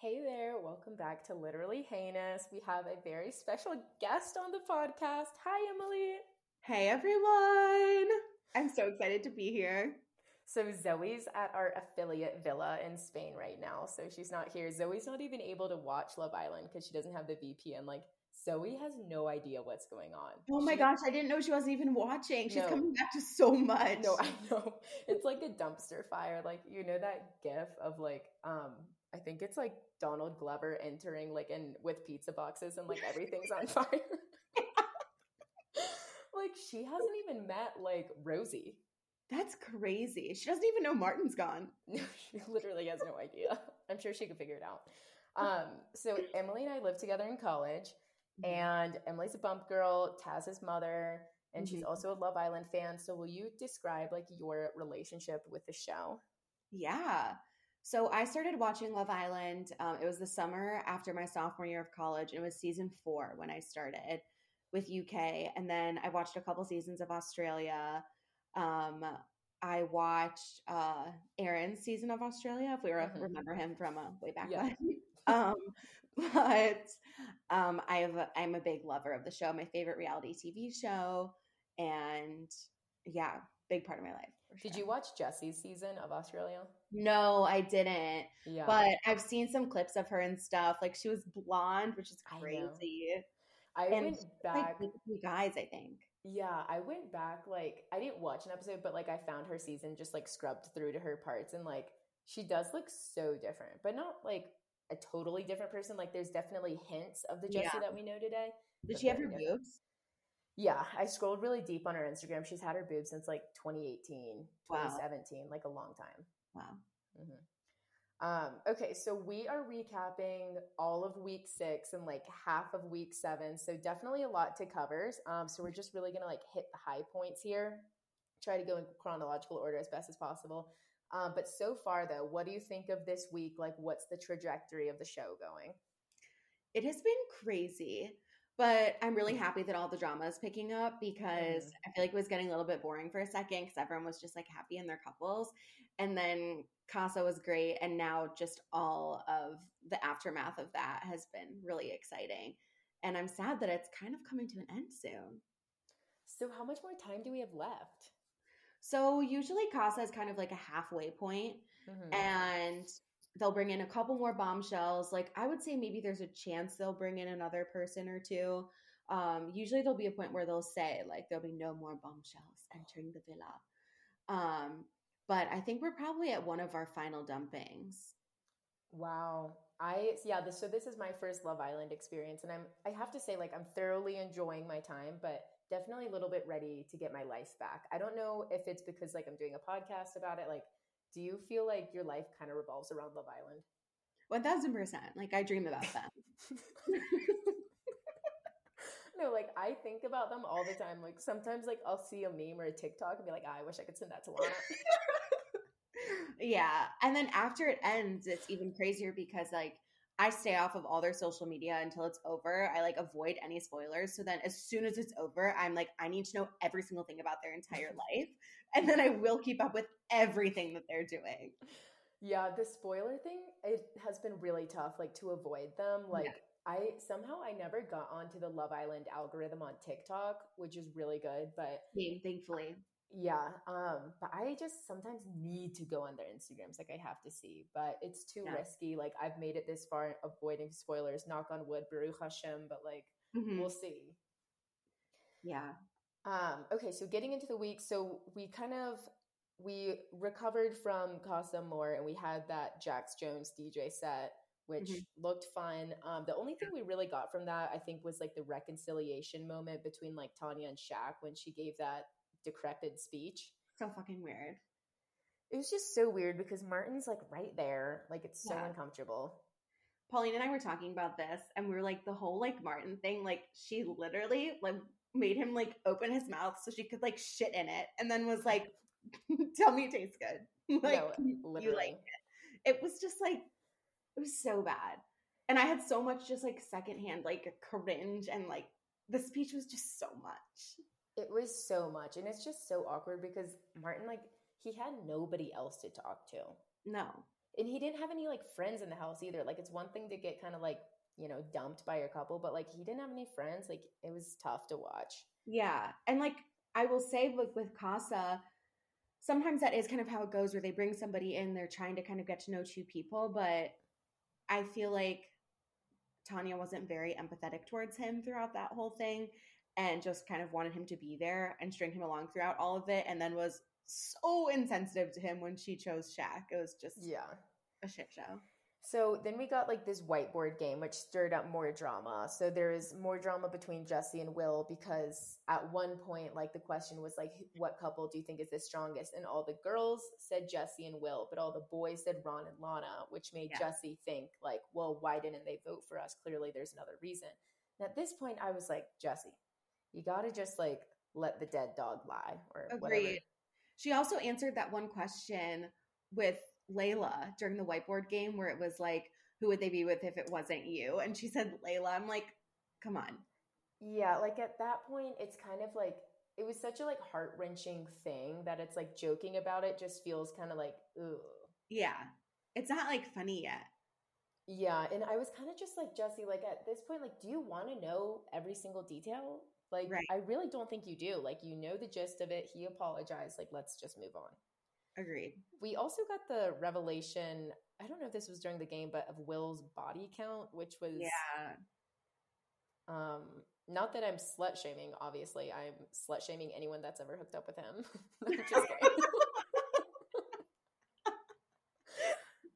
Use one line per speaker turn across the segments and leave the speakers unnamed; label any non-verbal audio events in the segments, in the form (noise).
Hey there, welcome back to Literally Heinous. We have a very special guest on the podcast. Hi, Emily.
Hey, everyone. I'm so excited to be here.
So, Zoe's at our affiliate villa in Spain right now. So, she's not here. Zoe's not even able to watch Love Island because she doesn't have the VPN. Like, Zoe has no idea what's going on.
Oh my
She-
gosh, I didn't know she wasn't even watching. She's
No.
coming back to so much.
No, (laughs) I know. It's like a dumpster fire. Like, you know that gif of like, um, I think it's like Donald Glover entering like in with pizza boxes and like everything's on (laughs) fire. (laughs) like she hasn't even met like Rosie.
That's crazy. She doesn't even know Martin's gone. (laughs)
No, she literally has no idea. I'm sure she could figure it out. Um, so Emily and I lived together in college, and Emily's a bump girl, Taz's mother, and she's
Mhm.
also a Love Island fan. So will you describe like your relationship with the show?
Yeah. So I started watching Love Island. Um, it was the summer after my sophomore year of college. It was season four when I started with UK. And then I watched a couple seasons of Australia. Um, I watched uh, Aaron's season of Australia, if we were,
Mhm.
remember him from uh, way back
Yeah.
then. (laughs) um, but um, I have a, I'm a big lover of the show, my favorite reality TV show. And yeah, big part of my life.
Did
sure.
you watch Jessie's season of Australia?
No, I didn't.
Yeah.
But I've seen some clips of her and stuff. Like she was blonde, which is crazy.
I
and
went back.
Like you guys, I think.
Yeah, I went back. Like, I didn't watch an episode, but like, I found her season just like scrubbed through to her parts, and like, she does look so different, but not like a totally different person. Like, there's definitely hints of the Jessie
Yeah.
that we know today.
Did she have her boobs?
Yeah, I scrolled really deep on her Instagram. She's had her boobs since like 2018,
Wow.
2017, like a long time.
Wow.
Mhm. Um, okay, so we are recapping all of week six and like half of week seven. So definitely a lot to cover. Um, so we're just really gonna like hit the high points here, try to go in chronological order as best as possible. Um, but so far though, what do you think of this week? Like, what's the trajectory of the show going?
It has been crazy, but I'm really happy that all the drama is picking up because
Mhm.
I feel like it was getting a little bit boring for a second because everyone was just like happy in their couples. And then Casa was great. And now just all of the aftermath of that has been really exciting. And I'm sad that it's kind of coming to an end soon.
So how much more time do we have left?
So usually Casa is kind of like a halfway point,
Mhm.
and they'll bring in a couple more bombshells. Like I would say maybe there's a chance they'll bring in another person or two. Um, usually there'll be a point where they'll say like there'll be no more bombshells entering the villa. Um, but I think we're probably at one of our final dumpings.
Wow. I yeah, this so this is my first Love Island experience and I'm I have to say like I'm thoroughly enjoying my time, but definitely a little bit ready to get my life back. I don't know if it's because like I'm doing a podcast about it. Like, do you feel like your life kind of revolves around Love Island?
One thousand percent. Like I dream about them. (laughs) (laughs)
no, like I think about them all the time. Like sometimes like I'll see a meme or a TikTok and be like, ah, I wish I could send that to Lana. (laughs)
yeah. And then after it ends, it's even crazier because like I stay off of all their social media until it's over. I like avoid any spoilers. So then as soon as it's over, I'm like, I need to know every single thing about their entire (laughs) life. And then I will keep up with everything that they're doing.
Yeah, the spoiler thing, it has been really tough, like to avoid them. Like
Yeah.
I somehow I never got onto the Love Island algorithm on TikTok, which is really good. But
Same, thankfully.
Yeah, um, but I just sometimes need to go on their Instagrams, like I have to see. But it's too
Yeah.
risky. Like I've made it this far, avoiding spoilers. Knock on wood, Baruch Hashem. But like
Mhm.
we'll see.
Yeah.
Um, okay, so getting into the week, so we kind of we recovered from Casa Amor and we had that Jax Jones DJ set, which
Mhm.
looked fun. Um, the only thing we really got from that, I think, was like the reconciliation moment between like Tanya and Shaq when she gave that decrepit speech.
So fucking weird.
It was just so weird because Martin's like right there, like it's so
Yeah.
uncomfortable.
Pauline and I were talking about this, and we were like, the whole like Martin thing, like she literally like made him like open his mouth so she could like shit in it, and then was like, (laughs) "Tell me it tastes good." (laughs) like
no,
you like it. It was just like it was so bad, and I had so much just like secondhand like cringe, and like the speech was just so much.
It was so much, and it's just so awkward because Martin, like, he had nobody else to talk to.
No,
and he didn't have any like friends in the house either. Like it's one thing to get kind of like you know dumped by your couple, but like he didn't have any friends. Like it was tough to watch.
Yeah, and like I will say, like with Casa, sometimes that is kind of how it goes, where they bring somebody in, they're trying to kind of get to know two people, but I feel like Tanya wasn't very empathetic towards him throughout that whole thing and just kind of wanted him to be there and string him along throughout all of it and then was so insensitive to him when she chose Shaq. It was just
Yeah.
a shit show.
So then we got like this whiteboard game, which stirred up more drama. So there is more drama between Jessie and Will because at one point, like the question was like, what couple do you think is the strongest? And all the girls said Jessie and Will, but all the boys said Ron and Lana, which made
Yeah.
Jessie think like, well, why didn't they vote for us? Clearly, there's another reason. And at this point, I was like, Jessie, you got to just like let the dead dog lie or whatever.
Agreed. She also answered that one question with Layla during the whiteboard game where it was like, who would they be with if it wasn't you? And she said Layla. I'm like, come on.
Yeah, like at that point, it's kind of like it was such a like heart wrenching thing that it's like joking about it just feels kind of like, ugh.
Yeah. It's not like funny yet.
Yeah, and I was kind of just like Jessie, like at this point, like, do you want to know every single detail? Like,
Right.
I really don't think you do. Like, you know the gist of it. He apologized. Like, let's just move on.
Agreed.
We also got the revelation. I don't know if this was during the game, but of Will's body count, which was
Yeah.
Um, not that I'm slut shaming, obviously. I'm slut shaming anyone that's ever hooked up with him. (laughs)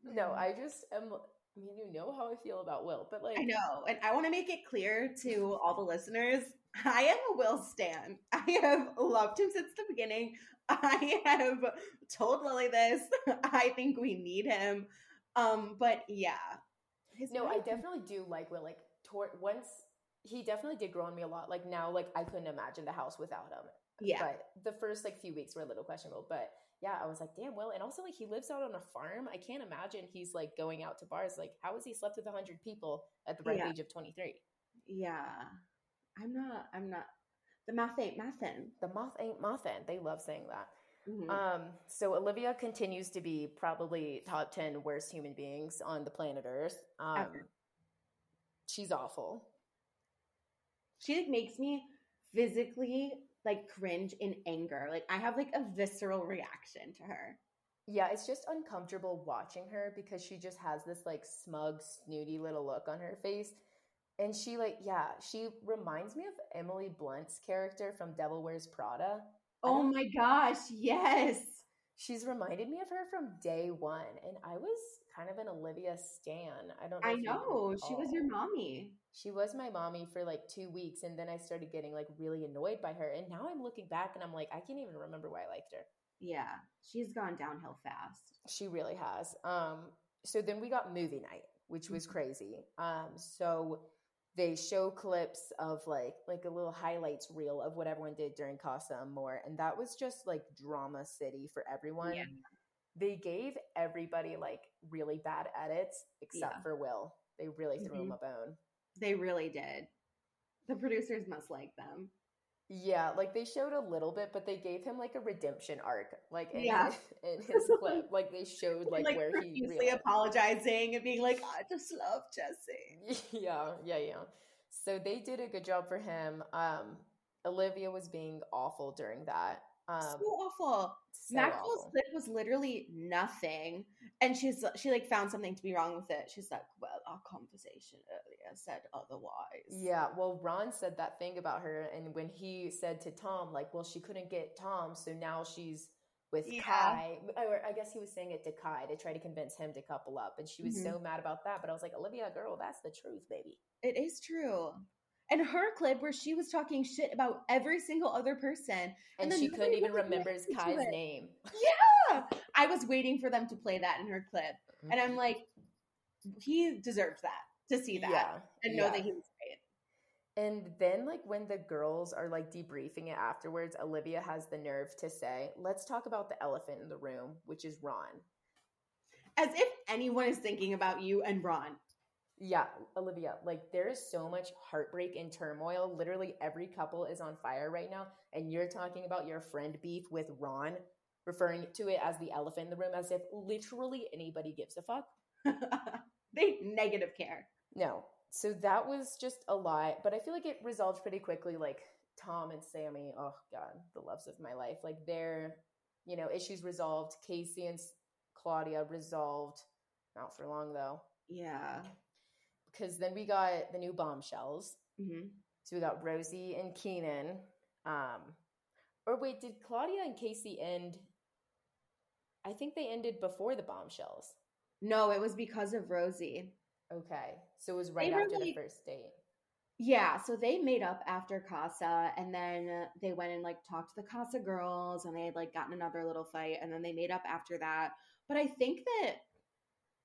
No, I just am. I mean, you know how I feel about Will, but like,
I know. And I want to make it clear to all the listeners I am a Will Stan. (laughs) I have loved him since the beginning. (laughs) I have told Lily this. (laughs) I think we need him. Um, but yeah. His
no, I definitely do like Will. Like, toward once he definitely did grow on me a lot. Like now, like I couldn't imagine the house without him.
Yeah.
But the first like few weeks were a little questionable. But yeah, I was like, damn, Will. And also like he lives out on a farm. I can't imagine he's like going out to bars. Like, how has he slept with hundred people at the ripe
Yeah.
age of twenty three?
Yeah. I'm not I'm not the math ain't mathin'.
The moth ain't mothin. They love saying that.
Mhm.
Um, so Olivia continues to be probably top ten worst human beings on the planet Earth. Um,
Ever.
she's awful.
she like makes me physically like cringe in anger. Like I have like a visceral reaction to her.
Yeah, it's just uncomfortable watching her because she just has this like smug, snooty little look on her face. And she like, yeah, she reminds me of Emily Blunt's character from Devil Wears Prada.
Oh my gosh, yes.
She's reminded me of her from day one, and I was kind of an Olivia stan. I don't. Know
I know. She was your mommy.
She was my mommy for like two weeks, and then I started getting like really annoyed by her. And now I'm looking back, and I'm like, I can't even remember why I liked her.
Yeah. She's gone downhill fast.
She really has. Um, so then we got movie night, which was crazy. Um, so they show clips of like like a little highlights reel of what everyone did during Casa Amor, and that was just like drama city for everyone.
Yeah.
They gave everybody like really bad edits except
Yeah.
for Will. They really threw him
Mhm.
a bone.
They really did. The producers must like them.
Yeah, like they showed a little bit, but they gave him like a redemption arc, like in,
Yeah.
his, in (laughs) his clip. Like they showed like,
Like,
where he really
apologizing and being like, I just love Jessie. (laughs)
yeah, yeah, yeah. So they did a good job for him. Um, Olivia was being awful during that. Um,
so awful.
so
Maxwell's
awful.
clip was literally nothing. And she's she like found something to be wrong with it. She's like, Well, our conversation earlier said otherwise.
Yeah, well, Ron said that thing about her, and when he said to Tom, like, well, she couldn't get Tom, so now she's with
Yeah.
Kai. Or I guess he was saying it to Kai to try to convince him to couple up, and she was
Mhm.
so mad about that. But I was like, Olivia, girl, that's the truth, baby.
It is true. And her clip where she was talking shit about every single other person.
And,
then
she couldn't even remember Kai's
it.
name.
Yeah. I was waiting for them to play that in her clip. And I'm mm-hmm. like, he deserves that to see that
yeah,
and know
yeah.
that he was great.
And then, like, when the girls are like debriefing it afterwards, Olivia has the nerve to say, Let's talk about the elephant in the room, which is Ron.
As if anyone is thinking about you and Ron.
Yeah, Olivia, like, there is so much heartbreak and turmoil. Literally, every couple is on fire right now. And you're talking about your friend beef with Ron. referring to it as the elephant in the room as if literally anybody gives a fuck. (laughs)
they negative care.
No. So that was just a lot, but I feel like it resolved pretty quickly. Like Tom and Sammy, oh God, the loves of my life. Like their, you know, issues resolved. Casey and Claudia resolved. Not for long though.
Yeah.
Because then we got the new bombshells.
Mm-hmm.
So we got Rosie and Keenan. Um, or wait, did Claudia and Casey end? I think they ended before the bombshells.
No, it was because of Rosie.
Okay. So it was right they after really, the first date.
Yeah, so they made up after Casa and then they went and like talked to the Casa girls and they had like gotten another little fight and then they made up after that. But I think that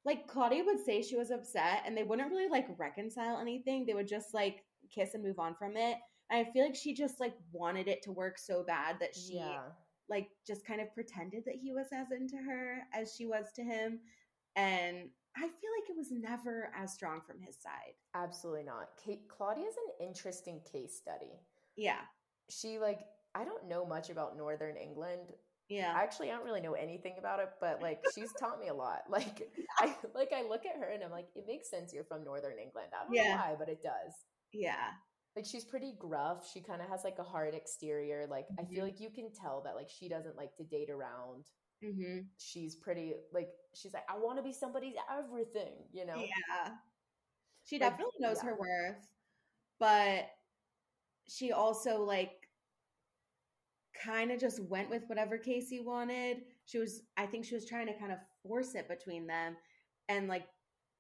like Claudia would say she was upset and they wouldn't really like reconcile anything. They would just like kiss and move on from it. And I feel like she just like wanted it to work so bad that she yeah. like just kind of pretended that he was as into her as she was to him. And I feel like it was never as strong from his side.
Absolutely not. Kate Claudia's an interesting case study.
Yeah.
She like I don't know much about Northern England.
Yeah.
I Actually, I don't really know anything about it, but like she's taught me a lot. (laughs) Like I like I look at her and I'm like, it makes sense you're from Northern England. I don't yeah. know why, but it does.
Yeah.
Like she's pretty gruff. She kind of has like a hard exterior. Like mm-hmm. I feel mm-hmm. like you can tell that like she doesn't like to date around.
Mm-hmm.
She's pretty like she's like I want to be somebody's everything, you know.
Yeah, she like, definitely knows yeah. her worth, but she also like kind of just went with whatever Casey wanted. She was, I think, she was trying to kind of force it between them, and like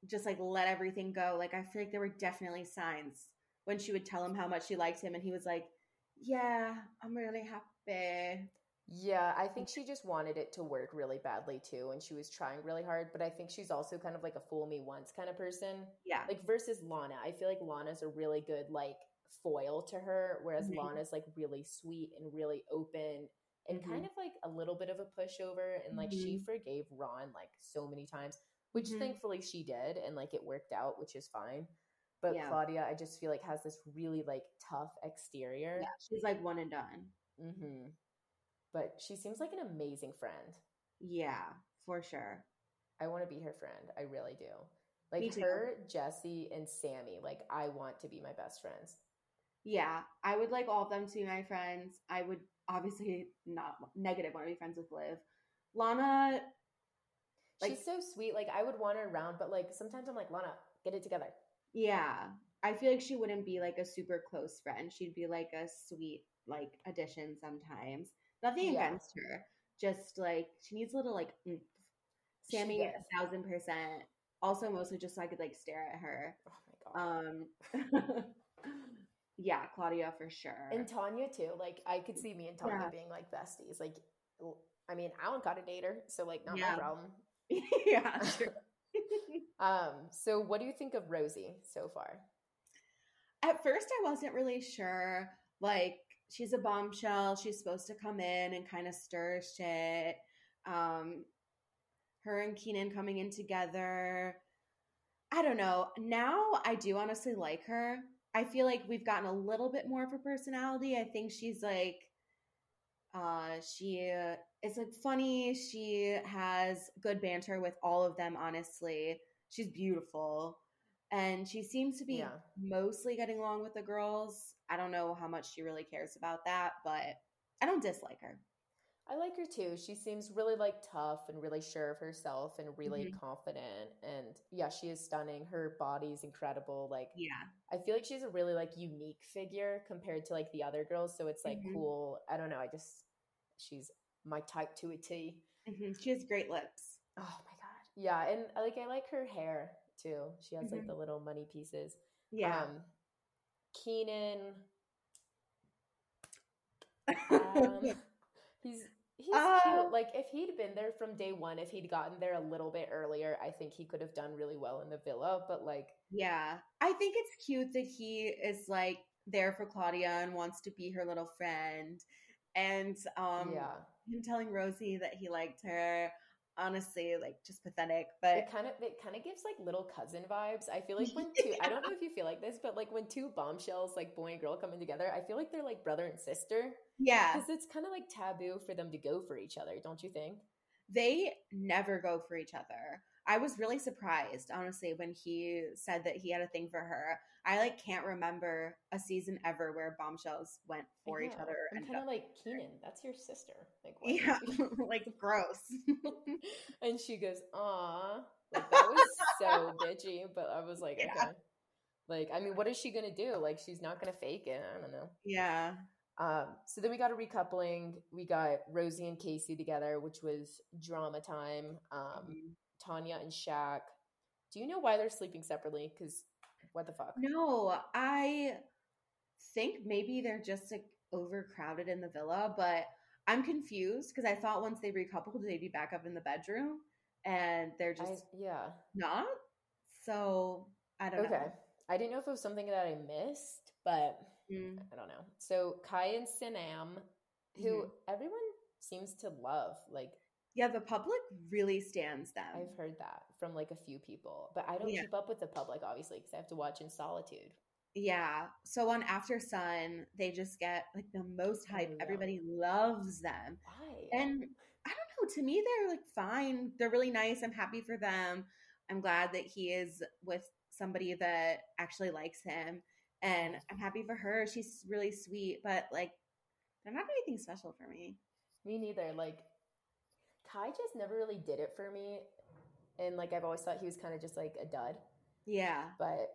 just like let everything go. Like I feel like there were definitely signs when she would tell him how much she liked him, and he was like, "Yeah, I'm really happy."
Yeah, I think she just wanted it to work really badly too, and she was trying really hard. But I think she's also kind of like a fool me once kind of person.
Yeah.
Like versus Lana. I feel like Lana's a really good like foil to her, whereas mm-hmm. Lana's like really sweet and really open and mm-hmm. kind of like a little bit of a pushover. And like mm-hmm. she forgave Ron like so many times, which mm-hmm. thankfully she did, and like it worked out, which is fine. But yeah. Claudia, I just feel like has this really like tough exterior.
Yeah, she's like one and done.
Mm-hmm but she seems like an amazing friend.
Yeah, for sure.
I want to be her friend. I really do. Like her, Jessie, and Sammy. Like I want to be my best friends.
Yeah, I would like all of them to be my friends. I would obviously not negative want to be friends with Liv. Lana,
like, she's so sweet. Like I would want her around, but like sometimes I'm like, Lana, get it together.
Yeah, I feel like she wouldn't be like a super close friend. She'd be like a sweet like addition sometimes. Nothing yeah. against her. Just like she needs a little like oomph. Sammy a thousand percent. Also mostly just so I could like stare at her.
Oh my
god. Um (laughs) Yeah, Claudia for sure.
And Tanya too. Like I could see me and Tanya yeah. being like besties. Like I mean, Alan got a dater, so like not yeah. my problem. (laughs)
yeah, (laughs)
um, so what do you think of Rosie so far?
At first I wasn't really sure. Like she's a bombshell. She's supposed to come in and kind of stir shit. Um, her and Keenan coming in together. I don't know. Now I do honestly like her. I feel like we've gotten a little bit more of her personality. I think she's like, uh, she is like funny. She has good banter with all of them. Honestly, she's beautiful and she seems to be yeah. mostly getting along with the girls. I don't know how much she really cares about that, but I don't dislike her.
I like her too. She seems really like tough and really sure of herself and really mm-hmm. confident. And yeah, she is stunning. Her body's incredible. Like,
yeah,
I feel like she's a really like unique figure compared to like the other girls. So it's like mm-hmm. cool. I don't know. I just, she's my type to a T.
Mm-hmm. She has great lips.
Oh my God. Yeah. And like, I like her hair too. She has mm-hmm. like the little money pieces.
Yeah. Um,
Keenan. (laughs) Um, he's he's uh, cute. Like if he'd been there from day one, if he'd gotten there a little bit earlier, I think he could have done really well in the villa. But like,
yeah, I think it's cute that he is like there for Claudia and wants to be her little friend. And um,
yeah,
him telling Rosie that he liked her. Honestly like just pathetic. But
it kind of it kind of gives like little cousin vibes. I feel like when (laughs) two I don't know if you feel like this, but like when two bombshells like boy and girl coming together, I feel like they're like brother and sister.
Yeah,
because it's kind of like taboo for them to go for each other, don't you think?
They never go for each other. I was really surprised, honestly, when he said that he had a thing for her. I like can't remember a season ever where bombshells went for each other.
I'm kind of like Keenan. That's your sister. Like
yeah, (laughs) like gross. (laughs)
and she goes, "Ah, like that was so bitchy. But I was like, yeah. okay. Like, I mean, what is she gonna do? Like, she's not gonna fake it. I don't know.
Yeah.
Um, so then we got a recoupling. We got Rosie and Casey together, which was drama time. Um, mm-hmm. Tanya and Shaq. Do you know why they're sleeping separately? Because what the fuck?
No, I think maybe they're just like overcrowded in the villa, but I'm confused because I thought once they recoupled, they'd be back up in the bedroom, and they're just I,
yeah
not. So I don't
okay. know. I didn't know if it was something that I missed, but mm. I don't know. So Kai and Sanam, who mm-hmm. everyone seems to love, like
yeah, the public really stands them.
I've heard that from like a few people, but I don't yeah. keep up with the public obviously because I have to watch in solitude.
Yeah. So on After Sun, they just get like the most hype. Everybody loves them.
Why?
And I don't know. To me, they're like fine. They're really nice. I'm happy for them. I'm glad that he is with somebody that actually likes him. And I'm happy for her. She's really sweet, but like, they're not anything special for me.
Me neither. Like, Kai just never really did it for me. And like I've always thought he was kind of just like a dud.
Yeah.
But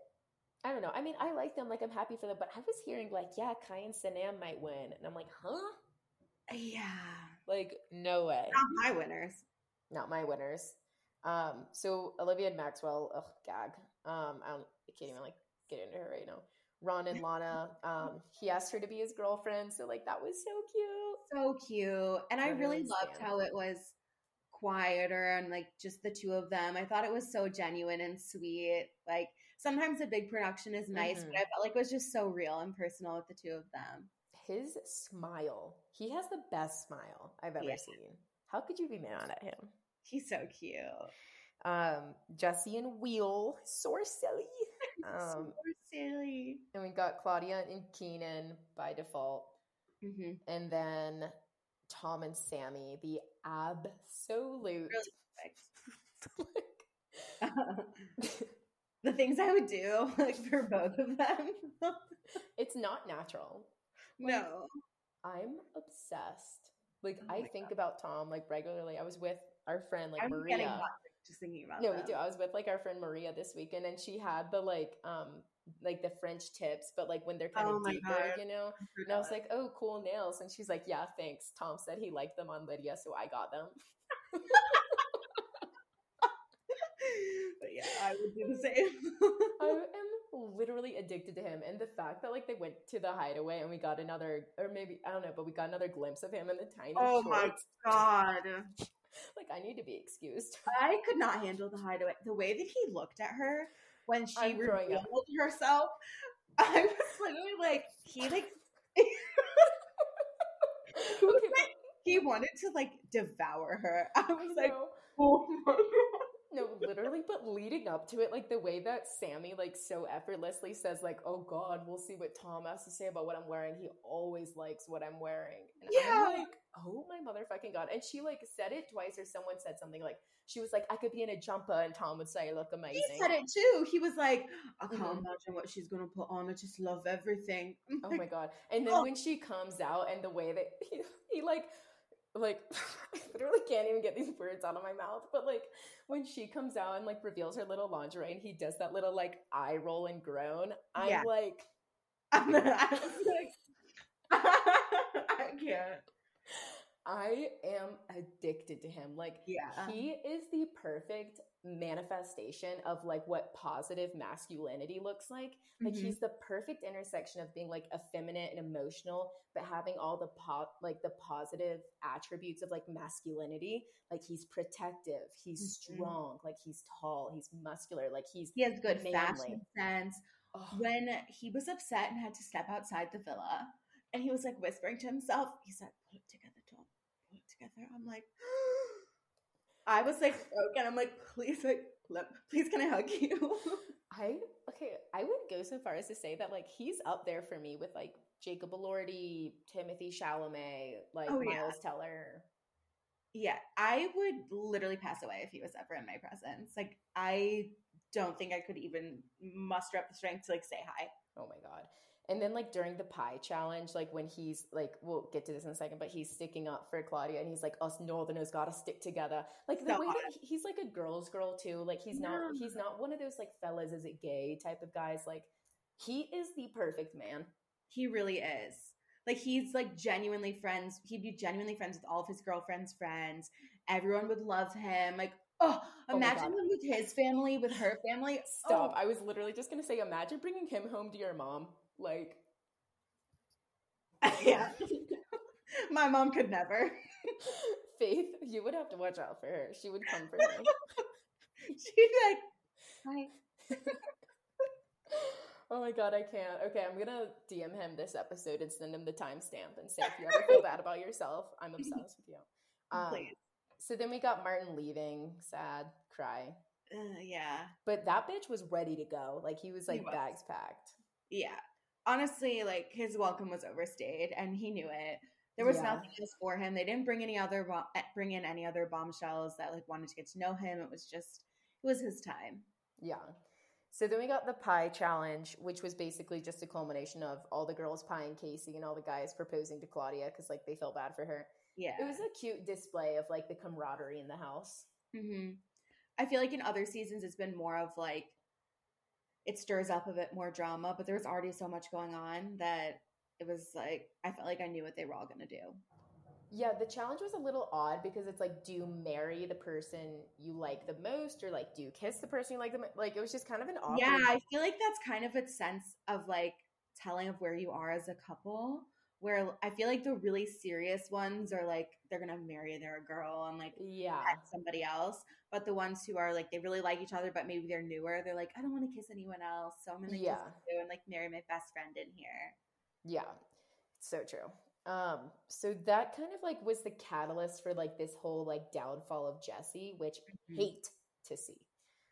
I don't know. I mean, I like them. Like I'm happy for them. But I was hearing like, yeah, Kai and Sanam might win. And I'm like, huh?
Yeah.
Like, no way.
Not my winners.
Not my winners. Um, so Olivia and Maxwell, ugh, gag. Um, I, don't, I can't even like get into her right now. Ron and Lana, (laughs) um, he asked her to be his girlfriend. So like that was so cute.
So cute. And I really loved how it was quieter and like just the two of them. I thought it was so genuine and sweet. Like sometimes a big production is nice, mm-hmm. but I felt like it was just so real and personal with the two of them.
His smile. He has the best smile I've ever yeah. seen. How could you be mad at him?
He's so cute.
Um, Jessie and Wheel, so silly. (laughs)
Um, so silly.
And we got Claudia and Keenan by default.
Mm-hmm.
And then Tom and Sammy, the absolute. (laughs)
like, (laughs) the things I would do like for both of them. (laughs)
it's not natural.
Like, no.
I'm obsessed. Like oh I think God. about Tom like regularly. I was with our friend like
I'm
Maria.
just thinking about
No,
them.
we do. I was with like our friend Maria this weekend and she had the like um like the French tips, but like when they're kind oh of deeper, God. you know. And I was like, "Oh, cool nails," and she's like, "Yeah, thanks." Tom said he liked them on Lydia, so I got them. (laughs)
but yeah, I would do the same. (laughs)
I am literally addicted to him, and the fact that like they went to the hideaway and we got another, or maybe I don't know, but we got another glimpse of him in the tiny.
Oh
shorts.
my god! (laughs)
like I need to be excused.
I could not handle the hideaway. The way that he looked at her when she revealed herself, (laughs) I was literally like, he like, (laughs) he, like he wanted to like devour her. I was like, (laughs) oh my god.
No, literally, but leading up to it, like the way that Sammy like so effortlessly says, like, "Oh God, we'll see what Tom has to say about what I'm wearing." He always likes what I'm wearing, and yeah. I'm like, "Oh my motherfucking God!" And she like said it twice, or someone said something like, "She was like, I could be in a jumper," and Tom would say, "Look amazing."
He said it too. He was like, "I can't mm-hmm. imagine what she's gonna put on. I just love everything." (laughs)
oh my God! And then oh. when she comes out, and the way that (laughs) he, he like like (laughs) I literally can't even get these words out of my mouth. But like when she comes out and like reveals her little lingerie and he does that little like eye roll and groan, I'm yeah. like (laughs)
I'm (laughs) like I can't.
I am addicted to him. Like
yeah.
he is the perfect manifestation of like what positive masculinity looks like. Like mm-hmm. he's the perfect intersection of being like effeminate and emotional, but having all the pop like the positive attributes of like masculinity. Like he's protective, he's mm-hmm. strong, like he's tall, he's muscular, like he's
he has good manly. fashion sense. Oh. When he was upset and had to step outside the villa, and he was like whispering to himself, he said, "Put it together, Tom. Put it together." I'm like. (gasps) I was like broken. I'm like, please, like, let, please, can I hug you? (laughs)
I okay. I would go so far as to say that like he's up there for me with like Jacob Elordi, Timothée Chalamet, like
Oh, yeah.
Miles Teller.
yeah, I would literally pass away if he was ever in my presence. Like, I don't think I could even muster up the strength to like say hi.
Oh my god. And then like during the pie challenge, like when he's like we'll get to this in a second, but he's sticking up for Claudia and he's like, us northerners gotta stick together. Like the way that he's like a girl's girl too. Like he's not he's not one of those like fellas is it gay type of guys. Like he is the perfect man.
He really is. Like he's like genuinely friends. He'd be genuinely friends with all of his girlfriend's friends. Everyone would love him. Like, oh,
Oh
imagine him with his family, with her family.
Stop.
Oh,
I was literally just gonna say, imagine bringing him home to your mom. Like (laughs)
yeah. My mom could never. (laughs)
Faith, you would have to watch out for her. She would come for. (laughs)
She'd be like, hi.
Oh my god, I can't. Okay, I'm gonna DM him this episode and send him the timestamp and say if you ever feel bad about yourself, I'm obsessed with you. Um, so then we got Martin leaving, sad, cry.
Uh, yeah.
But that bitch was ready to go. Like he was
He
like
was.
bags packed.
Yeah. Honestly, like his welcome was overstayed and he knew it. There was
Yeah.
nothing else for him. They didn't bring any other eh, bring in any other bombshells that like wanted to get to know him. It was just it was his time.
Yeah. So then we got the pie challenge, which was basically just a culmination of all the girls pieing Casey and all the guys proposing to Claudia because like they felt bad for her.
Yeah.
It was a cute display of like the camaraderie in the house.
hmm I feel like in other seasons it's been more of like it stirs up a bit more drama, but there was already so much going on that it was like I felt like I knew what they were all gonna do.
Yeah, the challenge was a little odd because it's like, do you marry the person you like the most, or like, do you kiss the person you like the most? Like, it was just kind of an odd.
Yeah, I feel like that's kind of a sense of like telling of where you are as a couple. Where I feel like the really serious ones are like they're gonna marry their girl and like
yeah,
somebody else. But the ones who are like they really like each other, but maybe they're newer, they're like, I don't want to kiss anyone else, so I'm gonna
Yeah.
kiss you and like marry my best friend in here.
yeah, so true. Um, so that kind of like was the catalyst for like this whole like downfall of Jessie, which
Mhm.
hate to see.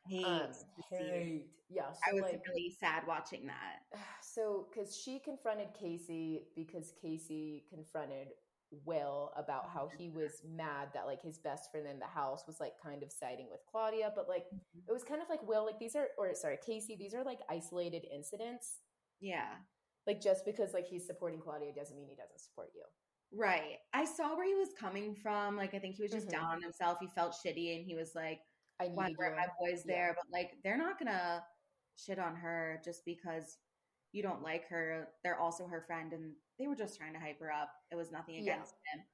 Hate
Um, hate. Yeah,
I was
like,
really sad watching that. (sighs)
so because she confronted Casey because Casey confronted Will about how he was mad that like his best friend in the house was like kind of siding with Claudia, but like it was kind of like Will, like these are or sorry, Casey, these are like isolated incidents.
Yeah.
Like just because like he's supporting Claudia doesn't mean he doesn't support you.
Right. I saw where he was coming from. Like I think he was just
Mhm.
down on himself. He felt shitty and he was like,
I need you.
my boys
Yeah.
there? But like they're not gonna shit on her just because you don't like her. They're also her friend and they were just trying to hype her up. It was nothing
Yeah.
against him.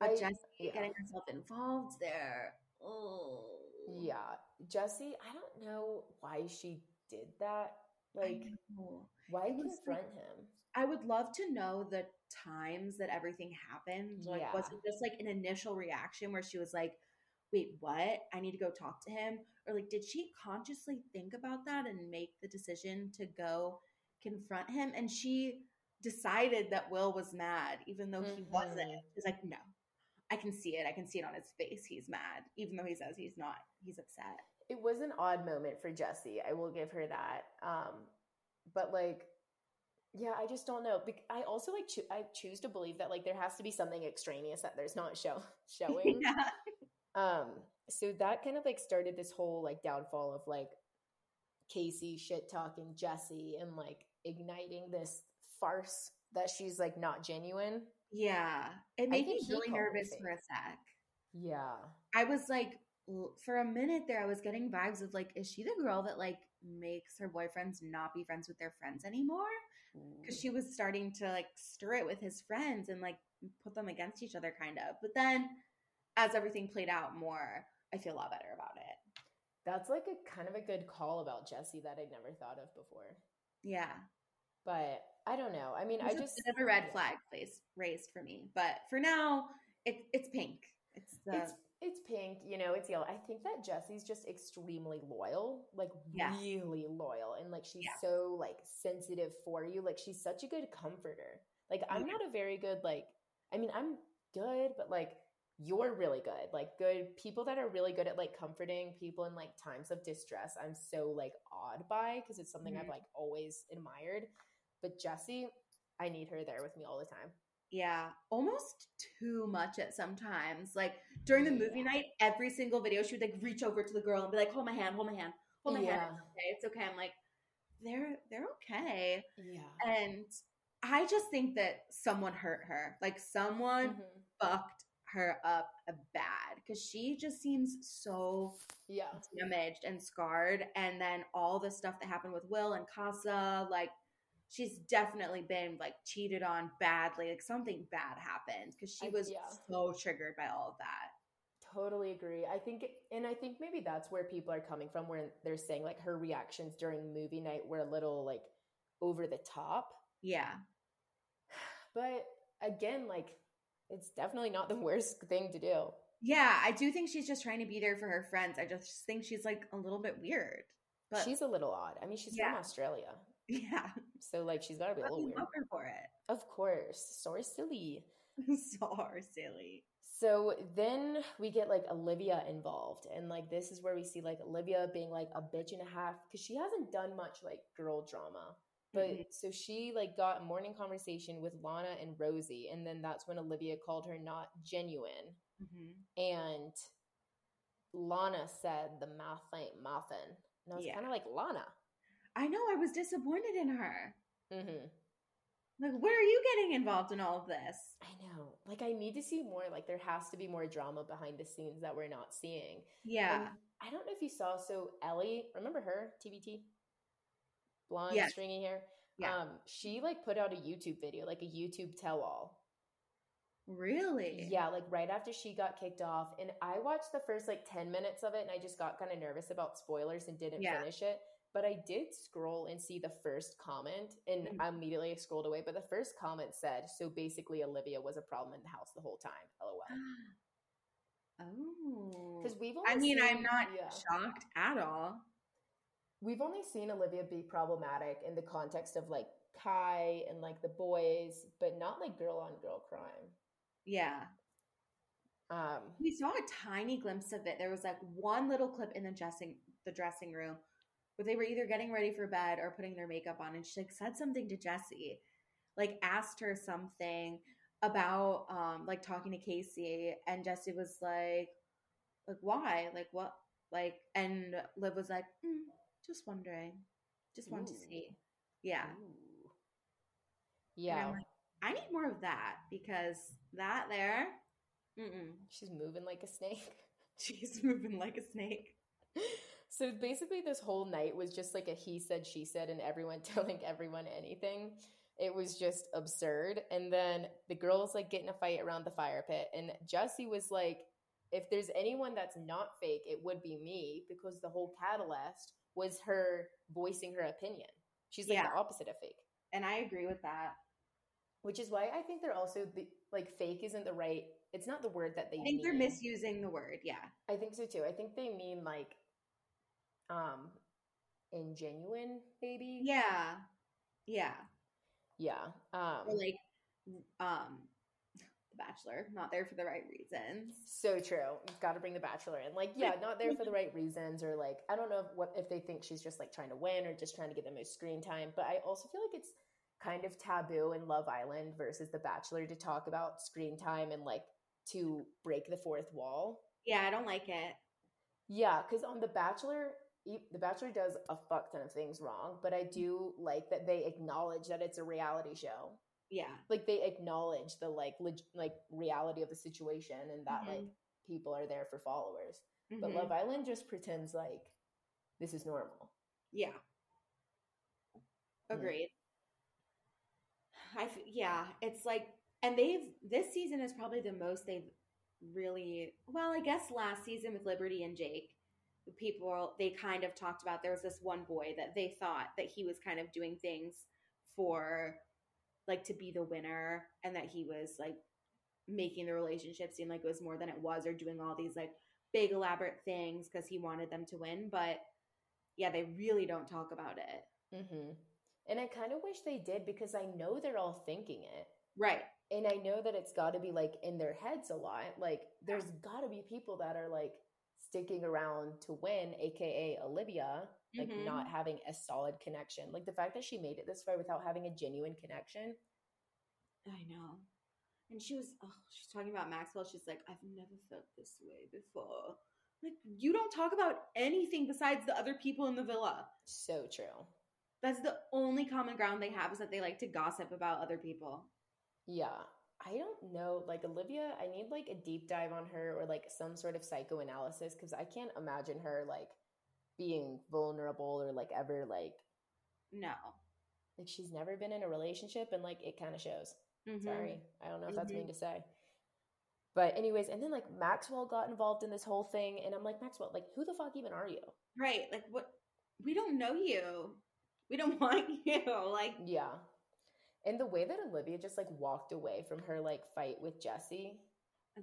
But
I-
Jessie
yeah.
getting herself involved there. Oh
Yeah. Jessie, I don't know why she did that. Like why
was, like,
confront him?
I would love to know the times that everything happened. Like, was
Yeah.
it just like an initial reaction where she was like, wait, what? I need to go talk to him? Or like, did she consciously think about that and make the decision to go confront him? And she decided that Will was mad, even though he wasn't.
Mhm.
She's like, no, I can see it. I can see it on his face. He's mad, even though he says he's not. He's upset.
It was an odd moment for Jessie. I will give her that. Um, but like, yeah, I just don't know. I also like choo- I choose to believe that like there has to be something extraneous that there's not show (laughs) showing.
yeah.
Um, so that kind of like started this whole like downfall of like Casey shit talking Jessie and like igniting this farce that she's like not genuine.
Yeah. It made me really nervous for a sec.
Yeah.
I was like, for a minute there, I was getting vibes of like, is she the girl that like makes her boyfriends not be friends with their friends anymore? Because she was starting to like stir it with his friends and like put them against each other, kind of. But then as everything played out more, I feel a lot better about it.
That's like a kind of a good call about Jessie that I'd never thought of before.
Yeah.
But I don't know. I mean, I
a
just
bit of a red flag placed, raised for me. But for now, it, it's pink. It's the.
It's it's pink, you know, it's yellow. I think that Jessie's just extremely loyal, like
Yeah.
really loyal, and like she's
Yeah.
so like sensitive for you. Like she's such a good comforter. Like I'm
Yeah.
not a very good like. I mean, I'm good, but like you're really good. Like good people that are really good at like comforting people in like times of distress. I'm so like awed by because it's something
Mhm.
I've like always admired. But Jessie, I need her there with me all the time.
Yeah, almost too much at sometimes. Like during the movie
Yeah.
night, every single video she would like reach over to the girl and be like, "Hold my hand, hold my hand, hold my hand.
Yeah.
It's okay, it's okay." I'm like, they're they're okay,
Yeah.
and I just think that someone hurt her. Like someone
Mhm.
fucked her up bad because she just seems so
Yeah.
damaged and scarred. And then all the stuff that happened with Will and Casa, like she's definitely been like cheated on badly. Like something bad happened because she
I-
was
yeah.
so triggered by all of that.
Totally agree. I think, and I think maybe that's where people are coming from, where they're saying like her reactions during movie night were a little like over the top.
Yeah. (sighs)
But again, like it's definitely not the worst thing to do.
Yeah, I do think she's just trying to be there for her friends. I just think she's like a little bit weird. But
she's a little odd. I mean, she's
Yeah.
from Australia, (laughs)
yeah,
so like she's got to be a little
we
weird.
for it.
Of course, so silly. (laughs)
so silly.
So then we get like Olivia involved, and like this is where we see like Olivia being like a bitch and a half because she hasn't done much like girl drama. But
Mhm.
so she like got a morning conversation with Lana and Rosie, and then that's when Olivia called her not genuine,
Mhm.
and Lana said the math ain't muffin, and I was
Yeah.
kind of like Lana.
I know. I was disappointed in her.
Mm-hmm.
Like, where are you getting involved in all of this?
I know. Like I need to see more. Like there has to be more drama behind the scenes that we're not seeing.
Yeah.
And I don't know if you saw. So Ellie, remember her TBT, blonde,
Yes.
stringy hair.
Yeah.
Um, she like put out a YouTube video, like a YouTube tell-all.
really?
Yeah, like right after she got kicked off, and I watched the first like ten minutes of it, and I just got kind of nervous about spoilers and didn't
Yeah.
finish it. But I did scroll and see the first comment, and
Mhm.
I immediately scrolled away. But the first comment said, "So basically, Olivia was a problem in the house the whole time." LOL. (gasps)
Oh.
Because we've
I mean, I'm not
yeah.
shocked at all.
We've only seen Olivia be problematic in the context of like Kai and like the boys, but not like girl on girl crime.
Yeah.
Um,
We saw a tiny glimpse of it. There was like one little clip in the dressing the dressing room where they were either getting ready for bed or putting their makeup on, and she like said something to Jessie, like asked her something about um like talking to Casey, and Jessie was like, like why, like what, like, and Liv was like, "Mm, just wondering, just wanted to see, yeah.
ooh. Yeah,
I'm like, I need more of that because that there, mm-mm.
she's moving like a snake. (laughs) (laughs)
she's moving like a snake.
so basically, this whole night was just like a he said, she said, and everyone (laughs) telling everyone anything. It was just absurd. And then the girls like getting a fight around the fire pit, and Jessie was like, if there's anyone that's not fake, it would be me because the whole catalyst was her voicing her opinion. She's like
Yeah.
the opposite of fake.
And I agree with that.
which is why I think they're also the like fake isn't the right. It's not the word that they.
I think they're misusing the word. Yeah.
I think so too. I think they mean like, um, ingenuine, maybe.
Yeah. Yeah.
Yeah. Um.
Or like, um, Bachelor, not there for the right reasons.
so true. You've got to bring the Bachelor in. Like, yeah, not there for the right reasons, or like I don't know if, what if they think she's just like trying to win or just trying to get the most screen time. But I also feel like it's kind of taboo in Love Island versus The Bachelor to talk about screen time and like to break the fourth wall.
Yeah, I don't like it.
Yeah, because on The Bachelor, The Bachelor does a fuck ton of things wrong, but I do like that they acknowledge that it's a reality show.
Yeah.
Like they acknowledge the like leg- like reality of the situation and that
Mhm.
like people are there for followers. But
Mhm.
Love Island just pretends like this is normal.
Yeah. Agreed. I f- yeah, it's like, and they've this season is probably the most they've really. Well, I guess last season with Liberty and Jake, people they kind of talked about. There was this one boy that they thought that he was kind of doing things for, like, to be the winner, and that he was like making the relationship seem like it was more than it was, or doing all these like big elaborate things because he wanted them to win. But yeah, they really don't talk about it.
hmm And I kind of wish they did because I know they're all thinking it.
Right.
and I know that it's got to be like in their heads a lot. Like there's got to be people that are like sticking around to win, aka Olivia, like
Mhm.
not having a solid connection. Like the fact that she made it this far without having a genuine connection.
I know. And she was, oh, she's talking about Maxwell. She's like, I've never felt this way before. Like, you don't talk about anything besides the other people in the villa.
So true.
That's the only common ground they have is that they like to gossip about other people.
Yeah. I don't know. Like Olivia, I need like a deep dive on her or like some sort of psychoanalysis because I can't imagine her like being vulnerable or like ever like
No.
like she's never been in a relationship and like it kind of shows.
Mhm.
Sorry. I don't know if that's
Mhm.
mean to say. But anyways, and then like Maxwell got involved in this whole thing and I'm like, Maxwell, like who the fuck even are you?
Right. Like, what? We don't know you. We don't (laughs) want you. Like,
Yeah. And the way that Olivia just like walked away from her like fight with Jessie.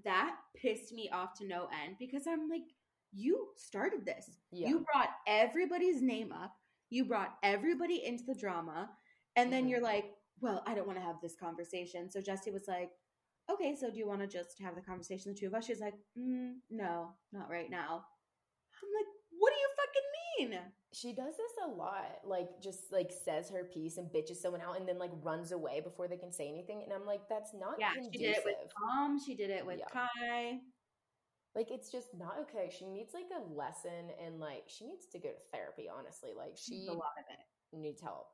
that pissed me off to no end because I'm like, you started this.
Yeah.
You brought everybody's name up. You brought everybody into the drama. And then
Mhm.
you're like, well, I don't want to have this conversation. So Jessie was like, okay, so do you want to just have the conversation, the two of us? She's like, mm, no, not right now. I'm like, what do you mean?
she does this a lot. Like just like says her piece and bitches someone out and then like runs away before they can say anything. And I'm like, that's not
Yeah,
conducive.
she did it with Tom. She did it with
Yeah.
Kai.
like it's just not okay. She needs like a lesson and like she needs to go to therapy, honestly. Like she
a lot of it.
needs help.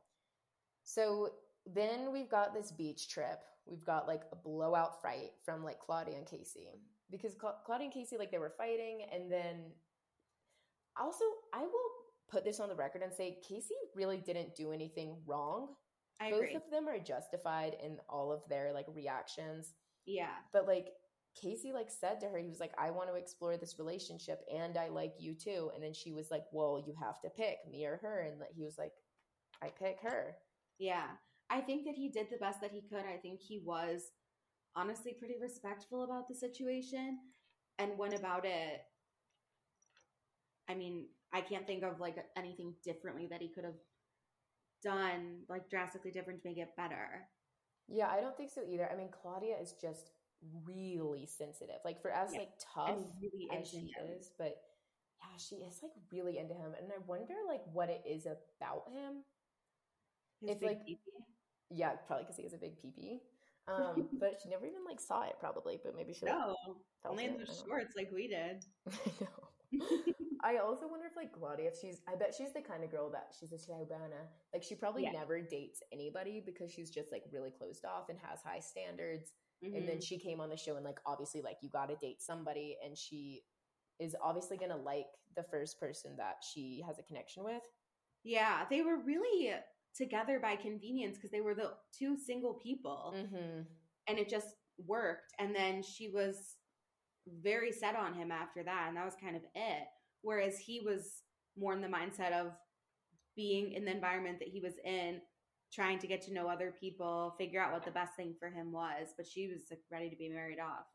So then we've got this beach trip. We've got like a blowout fight from like Claudia and Casey because Cla- Claudia and Casey like they were fighting, and then also I will put this on the record and say Casey really didn't do anything wrong.
I
Both
agree.
of them are justified in all of their like reactions,
yeah.
but like Casey like said to her, he was like, "I want to explore this relationship, and I like you too." And then she was like, "Well, you have to pick me or her," and like, he was like, "I pick her."
Yeah. I think that he did the best that he could. I think he was honestly pretty respectful about the situation and went about it. I mean, I can't think of like anything differently that he could have done, like drastically different to make it better.
Yeah, I don't think so either. I mean, Claudia is just really sensitive. Like for as
Yeah,
like tough
really
as she
him.
is, but yeah, she is like really into him, and I wonder like what it is about him.
His
It's like-
pee-pee.
Yeah, probably because he has a big peepee. Um, (laughs) but she never even like saw it, probably. But maybe she
No, only in the
know.
shorts like we did. (laughs)
I know. (laughs) I also wonder if like Claudia, if she's, I bet she's the kind of girl that she's a Shaubana. Like she probably
Yeah.
never dates anybody because she's just like really closed off and has high standards. And then
Mhm.
she came on the show and like obviously like you got to date somebody, and she is obviously gonna like the first person that she has a connection with.
yeah, they were really together by convenience because they were the two single people.
Mm-hmm.
and it just worked. And then she was very set on him after that, and that was kind of it. Whereas he was more in the mindset of being in the environment that he was in, trying to get to know other people, figure out what the best thing for him was. But she was like ready to be married off.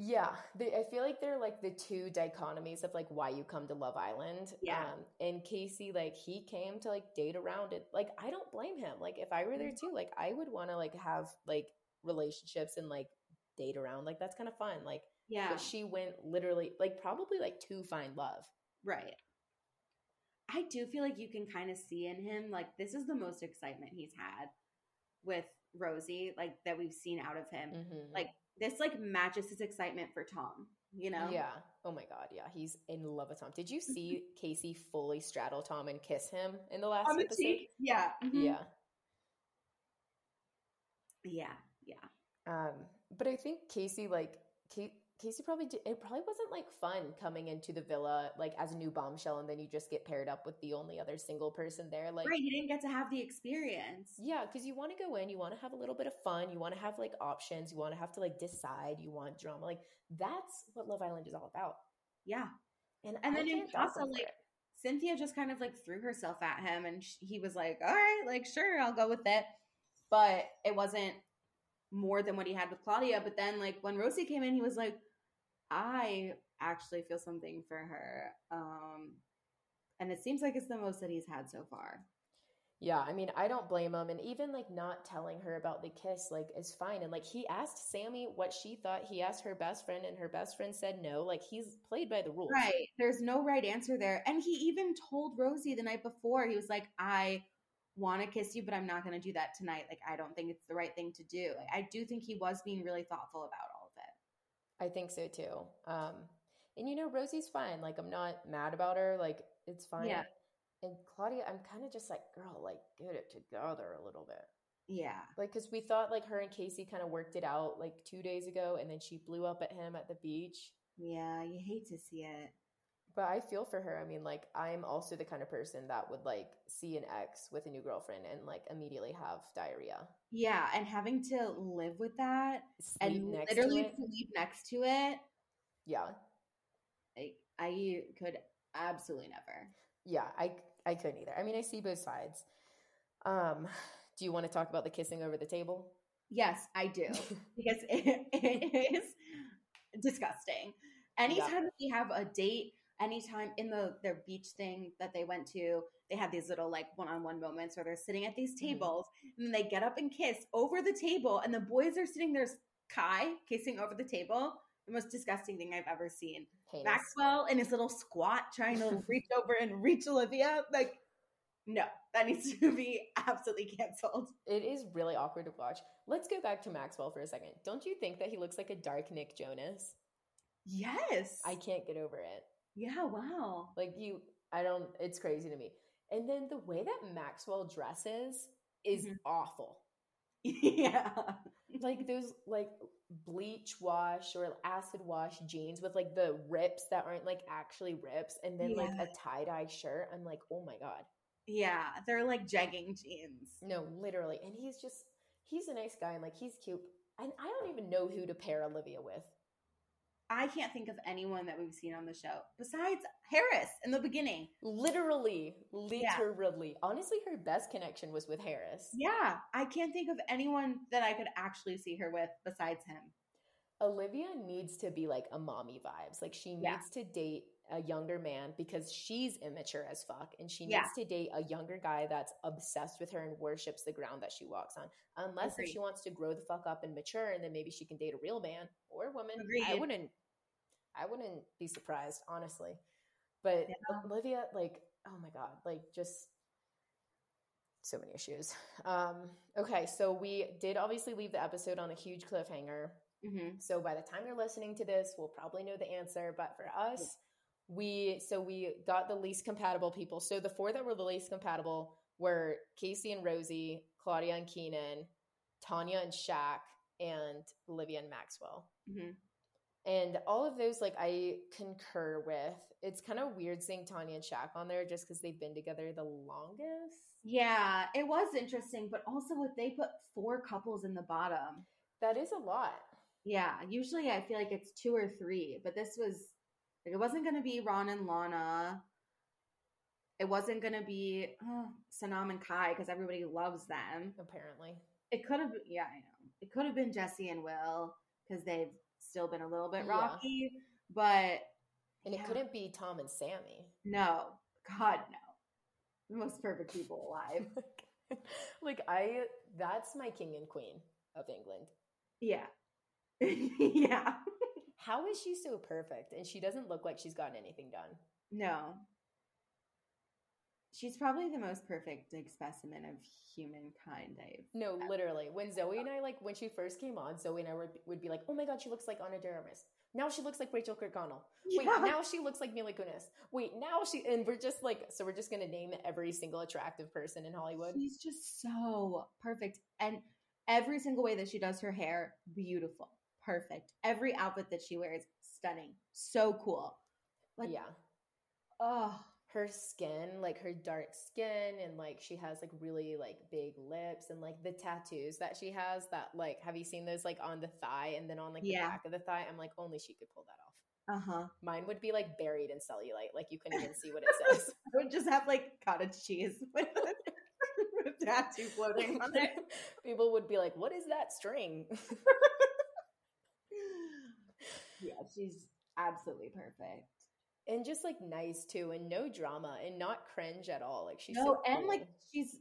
Yeah, they, I feel like they're like the two dichotomies of like why you come to Love Island.
Yeah.
Um, and Casey, like he came to like date around it. Like I don't blame him. Like if I were there too, like I would want to like have like relationships and like date around. Like that's kind of fun. Like,
Yeah,
but she went literally like probably like to find love.
right. I do feel like you can kind of see in him like this is the most excitement he's had with Rosie, like that we've seen out of him.
Mhm.
Like this like matches his excitement for Tom, you know?
yeah. Oh my god. Yeah, he's in love with Tom. Did you see (laughs) Casey fully straddle Tom and kiss him in the last
On
episode?
Yeah. mhm.
Yeah.
Yeah. Yeah.
Um, but I think Casey, like Ca- Casey, probably did, it probably wasn't like fun coming into the villa like as a new bombshell, and then you just get paired up with the only other single person there. Like,
right. He didn't get to have the experience.
yeah, because you want to go in, you want to have a little bit of fun, you want to have like options, you want to have to like decide, you want drama. Like that's what Love Island is all about.
Yeah.
And
And
I
then in
can't dock
Casa,
him for
like. Cynthia just kind of like threw herself at him and sh- he was like, all right, like, sure, I'll go with it. But it wasn't more than what he had with Claudia. But then, like, when Rosie came in, he was like, I actually feel something for her. Um, and it seems like it's the most that he's had so far.
Yeah, I mean, I don't blame him. And even like not telling her about the kiss, like, is fine. And like, he asked Samie what she thought. He asked her best friend, and her best friend said no. Like, he's played by the rules.
Right. There's no right answer there. And he even told Rosie the night before, he was like, I want to kiss you, but I'm not going to do that tonight. Like, I don't think it's the right thing to do. Like, I do think he was being really thoughtful about it.
I think so too. Um, and you know, Rosie's fine. Like, I'm not mad about her. Like, it's fine.
Yeah.
And Claudia, I'm kind of just like, girl, like, get it together a little bit.
Yeah.
Like, because we thought like her and Casey kind of worked it out like two days ago, and then she blew up at him at the beach.
Yeah. You hate to see it.
But I feel for her. I mean, like, I'm also the kind of person that would like see an ex with a new girlfriend and like immediately have diarrhea.
Yeah. And having to live with that
Sleep
and literally sleep next to it,
Yeah.
I, I could absolutely never.
Yeah. I I couldn't either. I mean, I see both sides. Um, do you want to talk about the kissing over the table?
Yes, I do. (laughs) because it, it is disgusting. Anytime we have a date, anytime in the their beach thing that they went to, they have these little like one-on-one moments where they're sitting at these
Mhm.
tables and then they get up and kiss over the table and the boys are sitting there Kai kissing over the table. The most disgusting thing I've ever seen.
Heinous.
Maxwell in his little squat trying to (laughs) reach over and reach Olivia. Like, no, that needs to be absolutely canceled.
It is really awkward to watch. Let's go back to Maxwell for a second. Don't you think that he looks like a dark Nick Jonas?
Yes.
I can't get over it.
Yeah, wow.
Like you, I don't. It's crazy to me. And then the way that Maxwell dresses is
Mhm.
awful. (laughs)
yeah.
Like those like bleach wash or acid wash jeans with like the rips that aren't like actually rips, and then like a tie dye shirt. I'm like, oh my god,
Yeah, they're like jegging jeans.
no, literally. And he's just he's a nice guy and like he's cute. And I don't even know who to pair Olivia with.
I can't think of anyone that we've seen on the show besides Haris in the beginning.
Literally,
Yeah.
literally. Honestly, her best connection was with Haris.
Yeah, I can't think of anyone that I could actually see her with besides him.
Olivia needs to be like a mommy vibes. Like she needs
Yeah.
to date a younger man because she's immature as fuck and she needs
Yeah.
to date a younger guy that's obsessed with her and worships the ground that she walks on. Unless if she wants to grow the fuck up and mature and then maybe she can date a real man or woman. I wouldn't I wouldn't be surprised, honestly. But
Yeah.
Olivia like oh my god, like just so many issues. Um okay, so we did obviously leave the episode on a huge cliffhanger.
Mm-hmm.
So by the time you're listening to this, we'll probably know the answer. But for us, we so we got the least compatible people. So the four that were the least compatible were Casey and Rosie, Claudia and Keanan, Tanya and Shaq, and Olivia and Maxwell.
Mm-hmm.
And all of those, like I concur with. It's kind of weird seeing Tanya and Shaq on there just because they've been together the longest.
Yeah, it was interesting, but also if they put four couples in the bottom.
That is a lot.
Yeah, usually I feel like it's two or three, but this was like it wasn't going to be Ron and Lana. It wasn't going to be uh, Sanam and Kai because everybody loves them.
Apparently,
It could have, yeah, I know. It could have been Jessie and Will because they've still been a little bit
Yeah.
rocky, but
and it
Yeah.
couldn't be Tom and Samie.
no, God no, the most perfect people alive. (laughs)
like I that's my king and queen of England.
yeah, (laughs) yeah,
How is she so perfect and she doesn't look like she's gotten anything done?
no. She's probably the most perfect like specimen of humankind I've
No, literally. When Zoe and I like when she first came on, Zoe and I would, would be like, "Oh my god, she looks like Ana de Armas." Now she looks like Rachel Kirkconnell. Wait,
Yeah.
now she looks like Mila Kunis. Wait, now she and we're just like so we're just gonna name every single attractive person in Hollywood.
She's just so perfect. And every single way that she does her hair, beautiful. Perfect. Every outfit that she wears, stunning. So cool. Like,
yeah.
oh,
her skin, like her dark skin, and like she has like really like big lips and like the tattoos that she has that like have you seen those like on the thigh and then on like
Yeah.
the back of the thigh? I'm like, only she could pull that off.
uh huh.
Mine would be like buried in cellulite, like you couldn't even see what it (laughs) says.
I would just have like cottage cheese (laughs) with a tattoo floating on it. (laughs)
People would be like, What is that string?
Yeah, she's absolutely perfect.
and just like nice too, and no drama and not cringe at all. Like she's
no,
so
and
cool.
like she's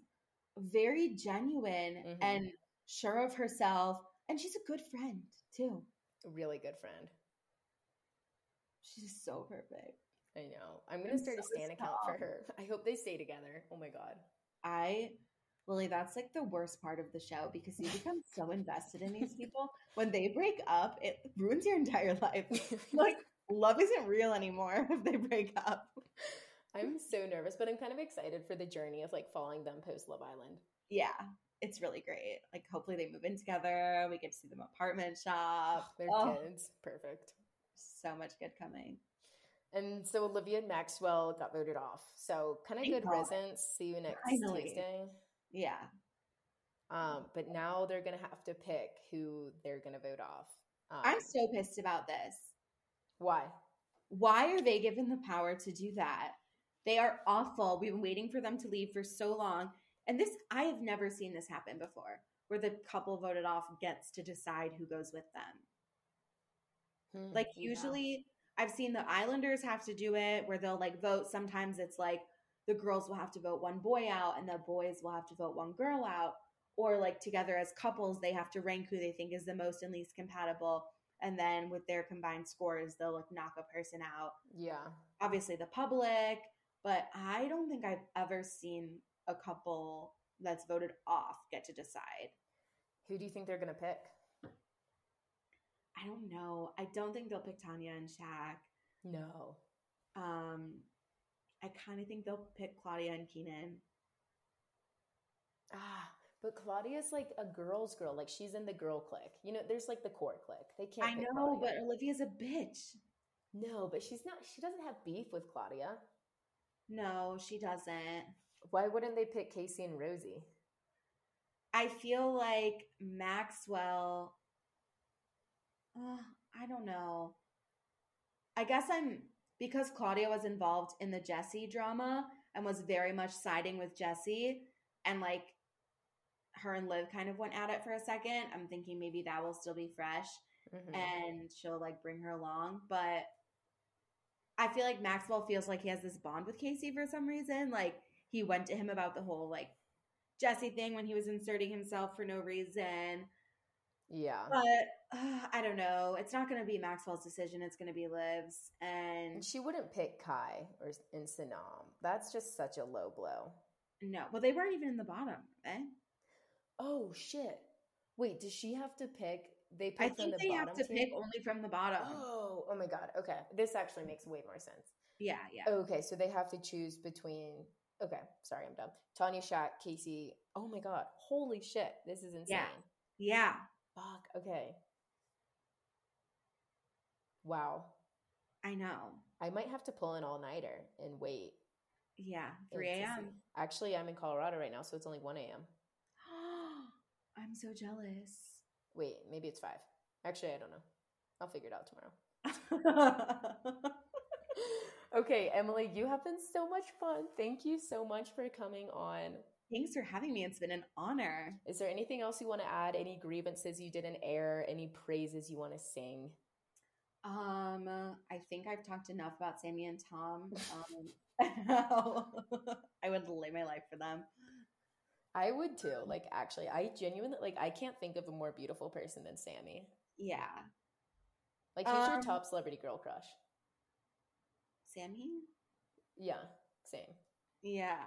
very genuine
Mhm.
and sure of herself. And she's a good friend too.
A really good friend.
She's so perfect.
I know. I'm gonna
I'm
start a
so
stan account for her. I hope they stay together. Oh my god.
I Lily, that's like the worst part of the show because you become so invested in these people. When they break up, it ruins your entire life. (laughs) Like love isn't real anymore if they break up.
I'm so nervous, but I'm kind of excited for the journey of like following them post Love Island.
Yeah, it's really great. Like hopefully they move in together. We get to see them apartment shop. (sighs)
Their
Oh,
kids. Perfect.
so much good coming.
And so Olivia and Maxwell got voted off. So kind of good
God.
riddance. See you next
Finally.
Tuesday.
Yeah.
Um, but now they're gonna have to pick who they're gonna vote off. Um,
I'm so pissed about this.
why?
Why are they given the power to do that? They are awful. We've been waiting for them to leave for so long. And this, I have never seen this happen before, where the couple voted off gets to decide who goes with them.
Hmm,
Like,
yeah.
usually, I've seen the Islanders have to do it where they'll like vote. Sometimes it's like the girls will have to vote one boy out and the boys will have to vote one girl out. Or like together as couples, they have to rank who they think is the most and least compatible. And then with their combined scores, they'll like knock a person out.
Yeah.
Obviously, the public, but I don't think I've ever seen a couple that's voted off get to decide.
Who do you think they're gonna pick?
I don't know. I don't think they'll pick Tanya and Shaq.
No.
Um, I kind of think they'll pick Claudia and Keanan.
Ah, but Claudia's like a girl's girl. Like she's in the girl clique. You know, there's like the core clique. They can't.
I know,
Claudia.
but Olivia's a bitch.
no, but she's not. She doesn't have beef with Claudia.
No, she doesn't.
Why wouldn't they pick Casey and Rosie?
I feel like Maxwell. Uh, I don't know. I guess I'm because Claudia was involved in the Jessie drama and was very much siding with Jessie, and like her and Liv kind of went at it for a second. I'm thinking maybe that will still be fresh.
Mhm.
and she'll like bring her along. But I feel like Maxwell feels like he has this bond with Casey for some reason. Like he went to him about the whole like Jessie thing when he was inserting himself for no reason.
Yeah.
But uh, I don't know. It's not going to be Maxwell's decision. It's going to be Liv's. And
And she wouldn't pick Kai or in Sanam. That's just such a low blow.
no, well, they weren't even in the bottom, eh?
Oh shit! Wait, does she have to pick? They pick
I
from
think
the
they
bottom
have to
tier?
pick only from the bottom.
Oh, oh my god. Okay, this actually makes way more sense.
Yeah, yeah.
Okay, so they have to choose between. Okay, sorry, I'm dumb. Tanya Shaq, Casey. Oh my god, holy shit, this is insane.
Yeah.
Fuck. Okay. Wow.
I know.
I might have to pull an all nighter and wait.
Yeah. 3 a.m.
Actually, I'm in Colorado right now, so it's only 1 a.m. (gasps)
I'm so jealous.
Wait, maybe it's 5. Actually, I don't know. I'll figure it out tomorrow. (laughs) okay, Emily, you have been so much fun. Thank you so much for coming on.
Thanks for having me. It's been an honor.
Is there anything else you want to add? Any grievances you didn't air? Any praises you want to sing?
Um, I think I've talked enough about Samie and Tom. (laughs) Um, (laughs) I would lay my life for them.
I would too. Like, actually, I genuinely like. I can't think of a more beautiful person than Samie.
Yeah,
Like, who's your
Um,
top celebrity girl crush?
Samie.
Yeah, same.
Yeah,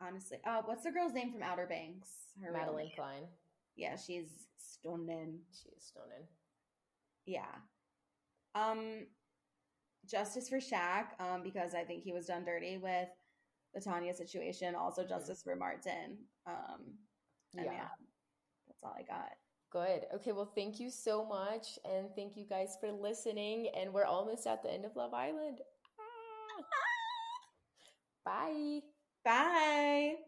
honestly, uh, what's the girl's name from Outer Banks? Her Madelyn.
Cline.
Yeah, she's stunning.
She's stunning.
Yeah. Um, justice for Shaq, um, because I think he was done dirty with the Tanya situation. Also, justice for Martin. Um,
Yeah.
yeah, that's all I got.
Good. Okay. Well, thank you so much. And thank you guys for listening. And we're almost at the end of Love Island. Ah. (laughs) Bye. Bye.